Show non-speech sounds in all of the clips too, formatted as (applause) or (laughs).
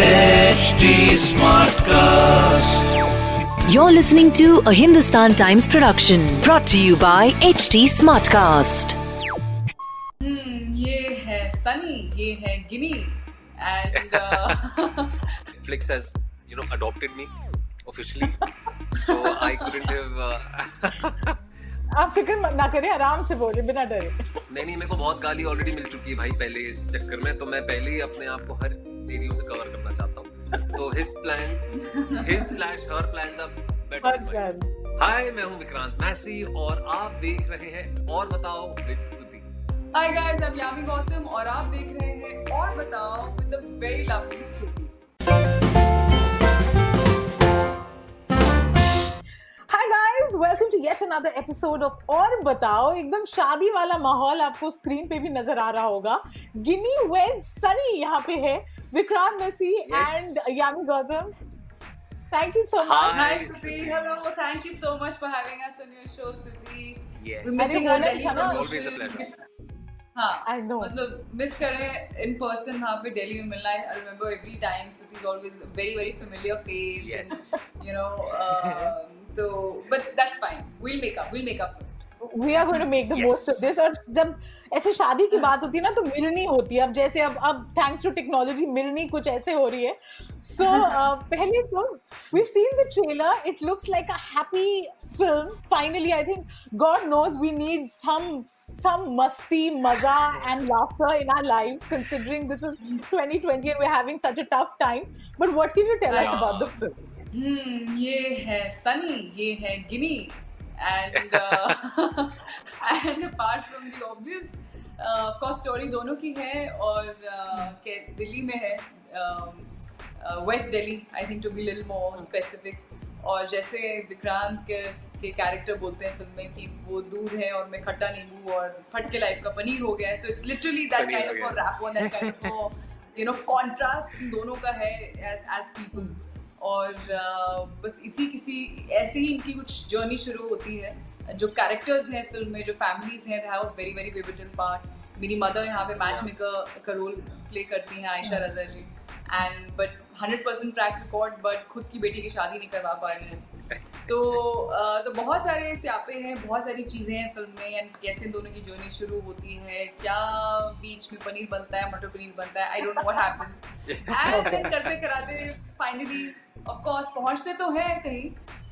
HD Smartcast. You're listening to a Hindustan Times production brought to you by HT Smartcast. हम्म, ये है सनी ये है Ginni and Netflix has, you know, adopted me officially. so I couldn't have. Uh, आप फ़िक्र ना करें आराम से बोले बिना डरे नहीं नहीं मेरे को बहुत गाली ऑलरेडी मिल चुकी है भाई पहले इस चक्कर में तो मैं पहले ही अपने आप को हर एरियो से कवर करना चाहता हूँ। तो his plan his slash her plan are better hi मैं हूँ विक्रांत मैसी और आप देख रहे हैं और बताओ with Stuti hi guys I am Yami Gautam और आप देख रहे हैं और बताओ with the very lovely Stuti to yet another episode और बताओ एकदम शादी वाला माहौल आपको स्क्रीन पे भी नज़र आ रहा होगा गिनी वेड सनी यहाँ पे है Vikrant Massey and Yami Gautam thank you so Hi. Much Hi Hi, Stuti, hello. Thank you so much for having us on your show, Stuti. Yes. We're missing our Delhi always a pleasure. हाँ I know. मतलब miss करें in person वहाँ पे दिल्ली में मिलना I remember every time Stuti is always very very familiar face Yes. You know तो but that's fine will make up will make up we are going to make the most of this और जब ऐसे शादी की बात होती है ना तो मिलनी होती। है अब जैसे अब अब थैंक्स टू टेक्नोलॉजी मिलनी कुछ ऐसे हो रही है। सो (laughs) पहले तो we seen the trailer it looks like a happy film finally I think God knows we need some some musty maza and laughter in our lives considering this is 2020 and we're having such a tough time. But what can you tell us I- about the film? Hmm ये है सनी ये है Ginni and and apart from the obvious of story दोनों की है और uh, के दिल्ली में है west Delhi I think to be little more specific और जैसे विक्रांत के के कैरेक्टर बोलते हैं फ़िल्म में कि वो दूध है और मैं खट्टा नींबू और फटके लाइफ का पनीर हो गया है। So it's literally that kind of wrap on that kind of you know contrast दोनों का है एज एज पीपल और बस इसी किसी ऐसे ही इनकी कुछ जर्नी शुरू होती है जो कैरेक्टर्स हैं फ़िल्म में जो फैमिलीज़ हैं have a very very pivotal part मेरी मदर यहाँ पे मैच मेकर का रोल प्ले करती हैं Ayesha Raza ji. And but hundred percent track record but खुद की बेटी की शादी नहीं करवा पा रही हैं. तो तो बहुत सारे स्यापे हैं बहुत सारी चीज़ें हैं फ़िल्म में एंड कैसे दोनों की जर्नी शुरू होती है क्या बीच में पनीर बनता है मटर पनीर बनता है I don't know what happens and then करते कराते फाइनली ऑफ़ कोर्स पहुँचते तो हैं कहीं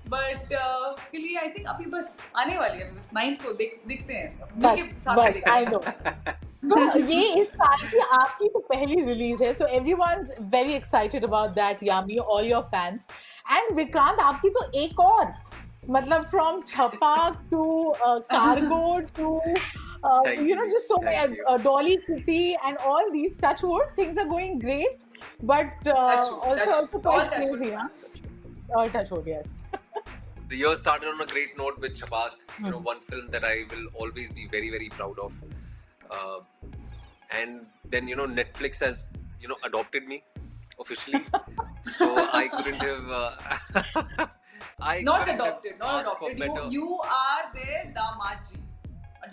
बट उसके लिए आई थिंक अभी बस आने वाली है बस नाइन्थ को देख देखते हैं बस बस आई नो तो ये इस साल की आपकी तो पहली रिलीज़ है so everyone's very excited about that Yami all your fans and Vikrant आपकी तो एक और मतलब from Chhapaak to Cargo to Thank you know you. just so Thank many you. uh, dolly kitty and all these touch wood things are going great but uh, Touch wood, also touch also wood. All quite touch wood. crazy huh? all touch wood yes the year started on a great note with Chapak, you know, one film that I will always be very, very proud of. Uh, and then, you know, Netflix has, you know, adopted me officially. (laughs) so I couldn't have. Uh, (laughs) I not couldn't have adopted not asked for adopted you, better. you are their damaji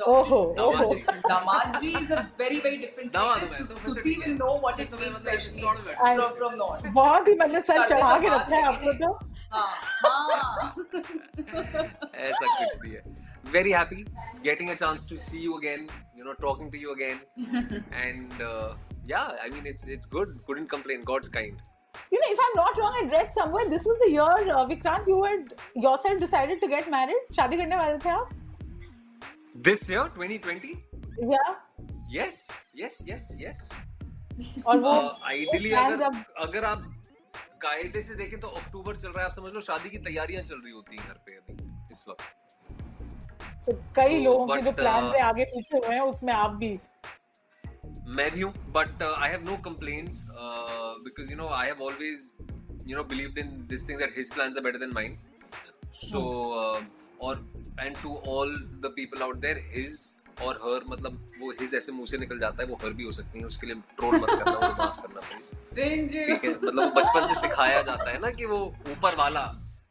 Oh, adopted oh. damaji is a very very different Damaad status मैं तो Stuti will know what it तो मैं means मतलब especially sort of it. I- from from not बहुत ही मतलब sir करते तो चढ़ा के बात रखा है है आपको तो हाँ (laughs) हाँ ऐसा कुछ नहीं है very happy getting a chance to see you again you know talking to you again (laughs) and uh, yeah i mean it's it's good couldn't complain god's kind You know, if I'm not wrong, I read somewhere this was the year uh, Vikrant, you had yourself decided to get married. शादी करने वाले थे आप? this year 2020 Yeah. yes yes yes yes और वो ideally plans अगर अब- अगर आप कायदे से देखें तो अक्टूबर चल रहा है आप समझ लो शादी की तैयारियाँ चल रही होती हैं घर पे अभी इस वक्त so, कई तो लोगों के जो प्लान uh, है आगे पीछे हुए हैं उसमें आप भी मैं भी हूँ but I have no complaints because you know I have always you know believed in this thing that his plans are better than mine so और and to all the people out there his और her मतलब वो his ऐसे मुँह से निकल जाता है वो हर भी हो सकती है उसके लिए ट्रोल मत करना वो माफ़ करना प्लीज़ thank you ठीक है मतलब वो बचपन से सिखाया जाता है ना कि वो ऊपर वाला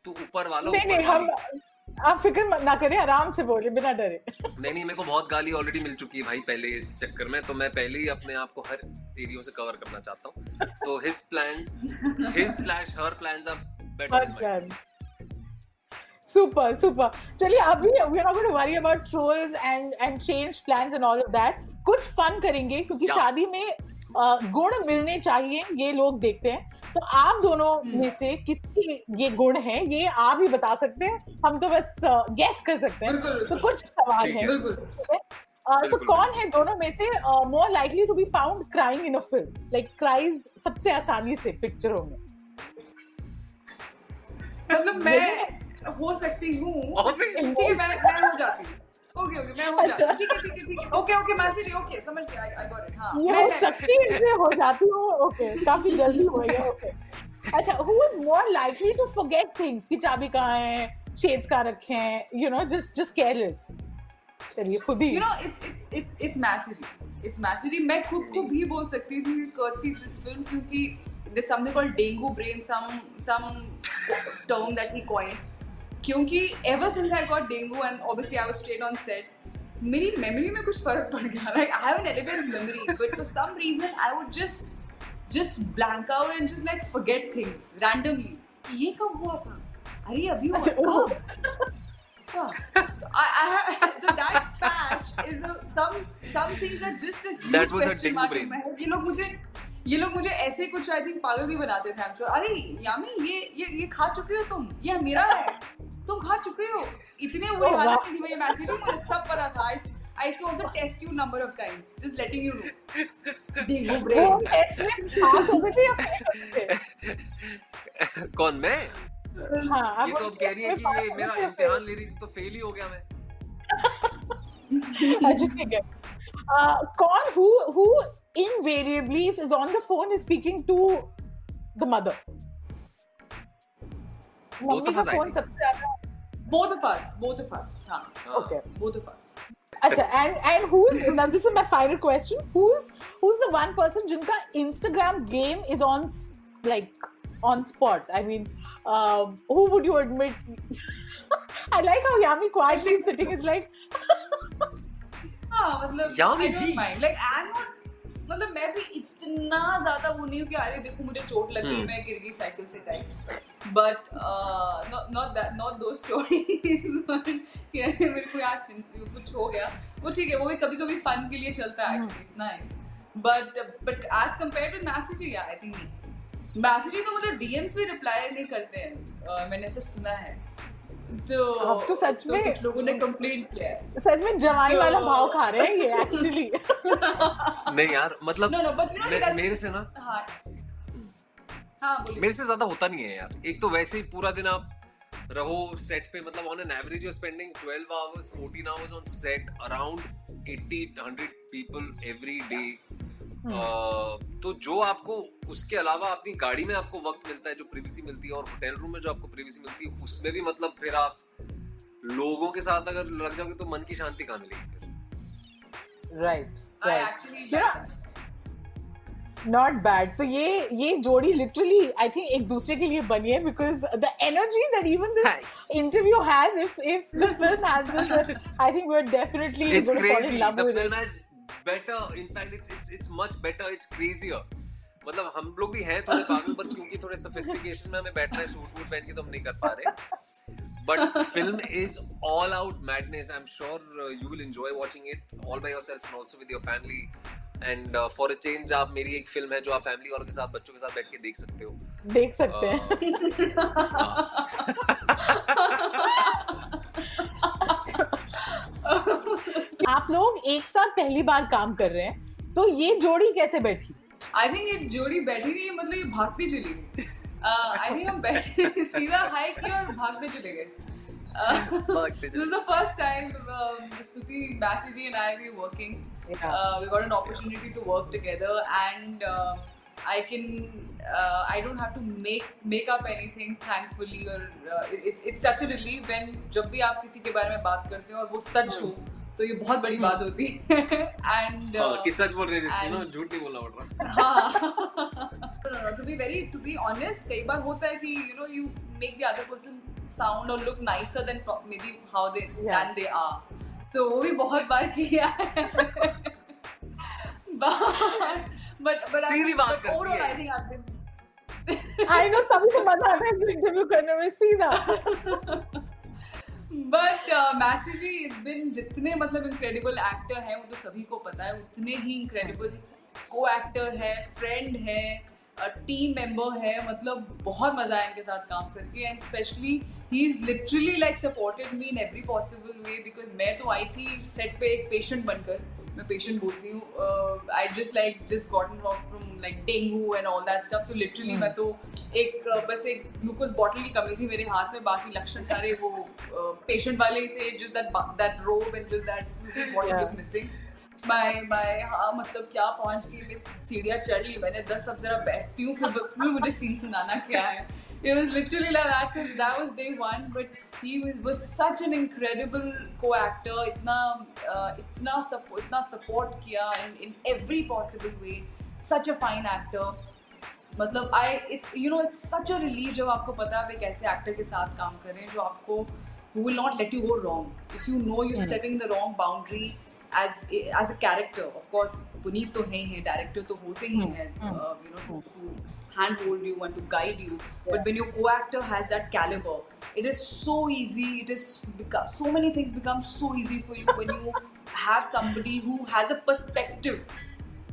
तो ऊपर वाला ऊपर वाली। आप फ़िक्र मत ना करें आराम से बोले बिना डरे। नहीं नहीं मेरे को बहुत गाली ऑलरेडी मिल चुकी है भाई पहले इस चक्कर में तो मैं पहले ही अपने आप को हर एरियो से कवर करना चाहता हूँ। तो his plans his slash her plans are better than super super चलिए अभी we are not going to worry about trolls and and change plans and all of that कुछ फन करेंगे क्योंकि Yeah. शादी में गुण मिलने चाहिए ये लोग देखते हैं। तो आप दोनों में से किसकी ये गुण है ये आप ही बता सकते हैं। हम तो बस गेस कर सकते हैं। तो कुछ सवाल है। बिल्कुल। तो कौन है दोनों में से more likely to be found crying in a film like cries सबसे आसानी से पिक्चरों में मतलब मैं हो। सकती हूँ। है मैं हो जाती हूँ। ओके ओके मैं हो जाती ठीक है ठीक है ठीक है। ओके ओके मैसेज ओके समझ गया आई गॉट इट हाँ। ये मैं- हो सकती है इसलिए हो जाती हूँ ओके काफ़ी जल्दी हो गया ओके अच्छा who is more likely to forget things कि चाबी कहाँ है शेड्स कहाँ रखे हैं you know just just careless चलिए खुद ही। You know it's it's it's it's mastery it's mastery मैं खुद को भी बोल सकती थी courtesy this film क्योंकि there's something called dengue brain some some term that he coined क्योंकि ever since I got dengue and obviously I was straight on set मेरी मेमोरी में कुछ फ़र्क पड़ गया। Like I have an elephant's memory but for some reason I would just just blank out and just like forget things randomly ये कब हुआ था? अरे अभी हुआ अच्छा, कब (laughs) हाँ। तो ये लोग मुझे ऐसे कुछ आई थिंक पागल भी बनाते थे अरे यामी ये ये ये खा चुके हो तुम? ये मेरा है। तुम खा चुके हो। इतने बुरे हालात थी मेरे मैसेज में मुझे सब पता था। I too also test you number of times just letting you know dengue brain. Test में पास हो गए थे? आप कौन मैं? हाँ, ये तो कह रही है कि ये मेरा इम्तिहान ले रही थी तो फेल ही हो गया मैं। अच्छा ठीक है। कौन who who invariably is on the phone speaking to the mother Both of us, I think. सबसे ज़्यादा both of us both of us हाँ okay both of us अच्छा and and who's now this is my final question who's who's the one person जिनका Instagram game is on like on spot I mean um, who would you admit I like how Yami quietly sitting is like हाँ मतलब यामी I don't ji. Like, I'm not- मतलब मैं भी इतना ज़्यादा वो नहीं हूँ कि अरे देखो मुझे चोट लग गई हम्म। मैं गिर गई साइकिल से types but not that not दो स्टोरीज मेरे को यार कुछ हो गया. वो ठीक है वो भी कभी कभी फन के लिए चलता है actually it's nice but but as compare to message I think message तो मतलब डीएम्स भी रिप्लाई नहीं करते हैं. Uh, मैंने ऐसा सुना है. तो अब तो सच में- कुछ लोगों ने कंप्लेन किया है। सच में जवाई वाला तो- भाव खा रहे हैं ये एक्चुअली (laughs) नहीं यार मतलब No, no, you know, मे- मेरे से ना हाँ। हाँ मेरे से ज़्यादा होता नहीं है यार। एक तो वैसे ही पूरा दिन आप रहो सेट पे मतलब on an average you spending 12 hours 14 hours on set around 80 100 people every day तो जो आपको उसके अलावा अपनी गाड़ी में आपको वक्त मिलता है जो प्रिवेसी मिलती है और होटल रूम में जो आपको प्रिवेसी मिलती है उसमें भी मतलब फिर आप लोगों के साथ अगर लग जाओगे तो मन की शांति कहाँ मिलेगी फिर? Right I right not bad तो ये ये जोड़ी लिटरली आई थिंक एक दूसरे के लिए बनी है because the energy that even this. Interview has if if the film has this I think we are definitely going to fall in love the with film (laughs) better in fact it's it's it's much better it's मतलब हम लोग भी हैं थोड़े पागल पर क्योंकि थोड़े सोफिस्टिकेशन में हमें बैठना है सूट वूट पहन के तो हम नहीं कर पा रहे। But film is all out madness I am sure you will enjoy watching it all by yourself and also with your family and for a change आप मेरी एक फ़िल्म है जो आप फैमिली वालों के साथ बच्चों के साथ बैठ के देख सकते हो। देख सकते हैं। (laughs) आप लोग एक साथ पहली बार काम कर रहे हैं तो ये जोड़ी कैसे बैठी I think ये जोड़ी बैठी नहीं है मतलब ये भागती चली गई आई थिंक हम बैठे सीधा हाइक किया और भागते चले गए भागते this is the first time um, Suti, Basiji and I were working. Yeah. Uh, we got an opportunity to work together, and uh, I can uh, I don't have to make make up anything, thankfully. Or uh, it, it's it's such a relief when जब भी आप किसी के बारे में बात करते हो और वो सच हो तो ये बहुत बड़ी बात होती है (laughs) एंड हाँ, सच बोल रहे हैं and- झूठ नहीं रहा (laughs) हाँ to be very to be honest कई बार होता है कि you know you make the other person sound or look nicer than pro- maybe how they Yeah. than they are. So वो भी बहुत बार किया है. (laughs) but सीधी बात करती है. I think I've been I know तभी तो मज़ा आता है इंटरव्यू करने में सीधा बट मैसेज इज़ बिन जितने मतलब इनक्रेडिबल एक्टर हैं, वो तो सभी को पता है, उतने ही इनक्रेडिबल को एक्टर है फ्रेंड है टीम मेंबर है मतलब बहुत मज़ा आया इनके साथ काम करके and specially he is literally like supported me in every possible way because मैं तो आई थी सेट पे एक पेशेंट बनकर। मैं पेशेंट बोलती हूँ I just like just gotten off from like dengue and all that stuff तो लिटरली मैं तो एक बस एक ग्लूकोज बॉटल की कमी थी मेरे हाथ में बाकी लक्षण सारे वो पेशेंट वाले ही थे just that that robe and just that glucose bottle. Was missing मैं मैं हाँ मतलब क्या पहुँच गई मैं सीढ़ियाँ चढ़ ली मैंने दस अब जरा बैठती हूँ फिर मुझे सीन सुनाना क्या है? It was literally like that since that was day one, but he was, was such an incredible co-actor. इतना uh, इतना support इतना support किया in in every possible way. Such a fine actor. मतलब I it's you know it's such a relief जब आपको पता है आप एक ऐसे एक्टर के साथ काम कर रहे हैं जो आपको who will not let you go wrong. If you know you're stepping the wrong boundary as a, as a character, of course तो है ही है डायरेक्टर तो होते ही हैं uh, you know to, to handhold you and to guide you. But when your co-actor has that caliber, it is so easy. It is become so many things become so easy for you when you have somebody who has a perspective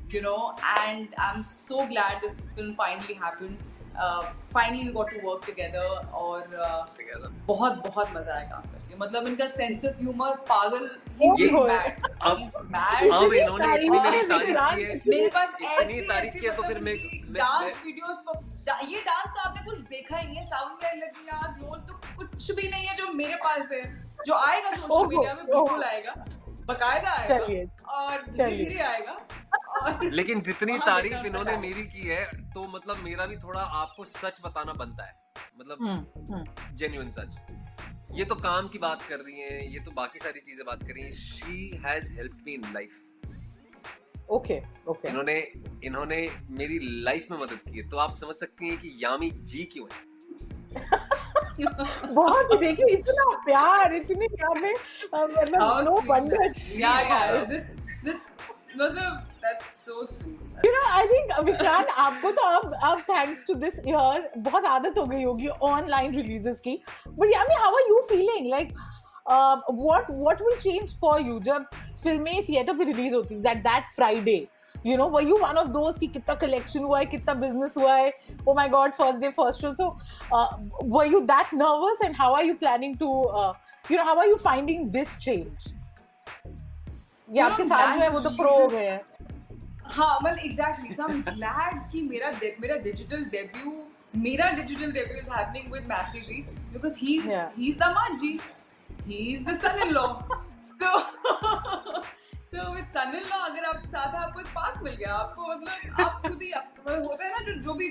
you know and i'm so glad this film finally happened uh, finally we got to work together और uh, बहुत बहुत मज़ा आया काम करके। मतलब इनका sense of humour पागल ये- mad अब- इन्होंने इतनी मेरी तारीफ़ की है मेरे पास इतनी तारीफ़ की है तो मतलब फिर मैं डांस वीडियोस पर ये डांस तो आपने कुछ देखा ही नहीं है साउंड में लगी यार। रोल तो कुछ भी नहीं है जो मेरे पास है। जो आएगा सोशल मीडिया में बिल्कुल आएगा। बकायदा आएगा। और। धीरे आएगा। और लेकिन जितनी तारीफ़ इन्होंने मेरी की है तो मतलब मेरा भी थोड़ा आपको सच बताना बनता है। मतलब हम्म, हम्म। सच। ये तो काम की बात कर रही हैं ये तो बाकी सारी चीज़ें बात कर रही हैं। She has help me in life okay okay इन्होंने इन्होंने मेरी लाइफ में मदद की है। तो आप समझ सकती हैं कि यामी जी क्यों है? (laughs) बहुत देखिए इतना प्यार इतने प्यार में मतलब no wonder Yeah, yeah. This, this, मतलब that's so sweet. You know I think Vikrant आपको तो अब अब थैंक्स टू दिस ईयर बहुत आदत हो गई होगी ऑनलाइन रिलीजेस की। But Yami how are you feeling like what what will change for you जब फ़िल्में थिएटर पे रिलीज़ होती that that Friday you know were you one of दोस्त की कितना कलेक्शन हुआ है कितना बिज़नेस हुआ है? ओ my god first day first show so were you that nervous and how are you planning to you know how are you finding this change ये You आपके know, साथ जो है वो तो that प्रो हो Jesus- गए हैं। हाँ मतलब exactly so I am glad कि मेरा मेरा डिजिटल डेब्यू मेरा digital debut is happening with Massey ji because he is he is the माजी he is the son in law so so with अगर आप साथ हैं आपको एक पास मिल गया, आपको मतलब आप खुद ही होता है ना, जो जो भी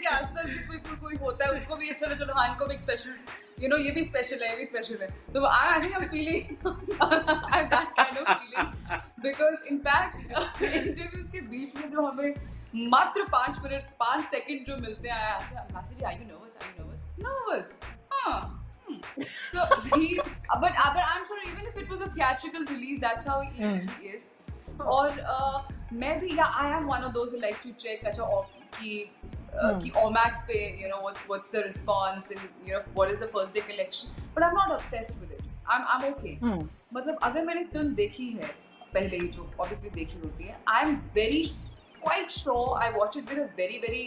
के आसपास भी कोई कोई होता है उसको भी चलो चलो हाँ इनको भी स्पेशल यू नो ये भी स्पेशल है, ये भी स्पेशल है। तो I I think I feeling I that kind of feeling because interviews के बीच में जो हमें मात्र पाँच मिनट, पाँच सेकंड जो मिलते हैं I you nervous I you nervous nervous हाँ। So he's but but I'm sure even if it was a theatrical release that's how he, he is और uh, मैं भी yeah I am one of those who likes to check अच्छा कि uh, कि Omax पे you know what what's the response and you know what is the first day collection but I'm not obsessed with it I'm I'm okay Hmm. मतलब अगर मैंने film देखी है पहले ही जो ऑब्वियसली देखी होती है I am very quite sure I watch it with a very very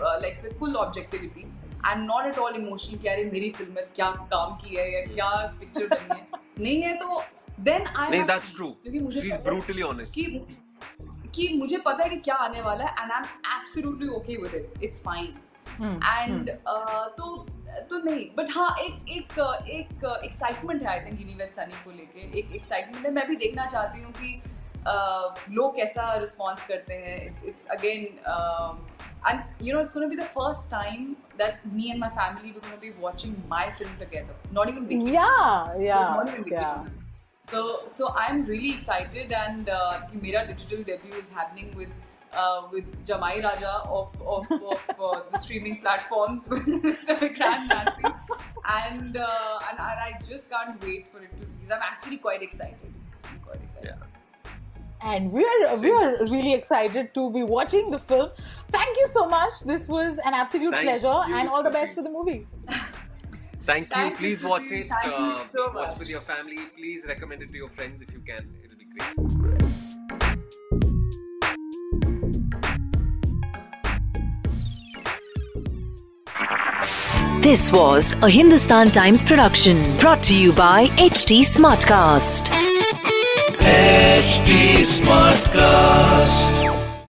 like with full objectivity I am not at all emotional कि अरे मेरी फ़िल्म में क्या काम किया है या क्या पिक्चर बनी है। नहीं है तो देन आई नहीं that's true she is brutally honest कि कि मुझे पता है कि क्या आने वाला है and I am absolutely okay with it it's fine and तो तो नहीं बट हाँ एक एक एक एक्साइटमेंट है आई थिंक यूनिवर्स सनी को लेके। एक एक्साइटमेंट है। मैं भी देखना चाहती हूँ कि uh, लोग कैसा रिस्पॉन्स करते हैं। It's it's again and you know it's going to be the first time that me and my family were going to be watching my film together not even Vicky. yeah yeah not even Vicky. yeah so so i'm really excited and uh, mera digital debut is happening with uh, with Jamai Raja of, of, of uh, the streaming platforms with Mr. And, uh, and, and I just can't wait for it to release. I'm actually quite excited. I'm quite excited. Yeah. And we are, we are really excited to be watching the film. Thank you so much. This was an absolute Thank pleasure, you, and all the best for the movie. Thank you. Thank Please Stuti. watch it. Thank you Uh, so watch much. with your family. Please recommend it to your friends if you can. It'll be great. This was a Hindustan Times production brought to you by HT Smartcast. HD Smartcast.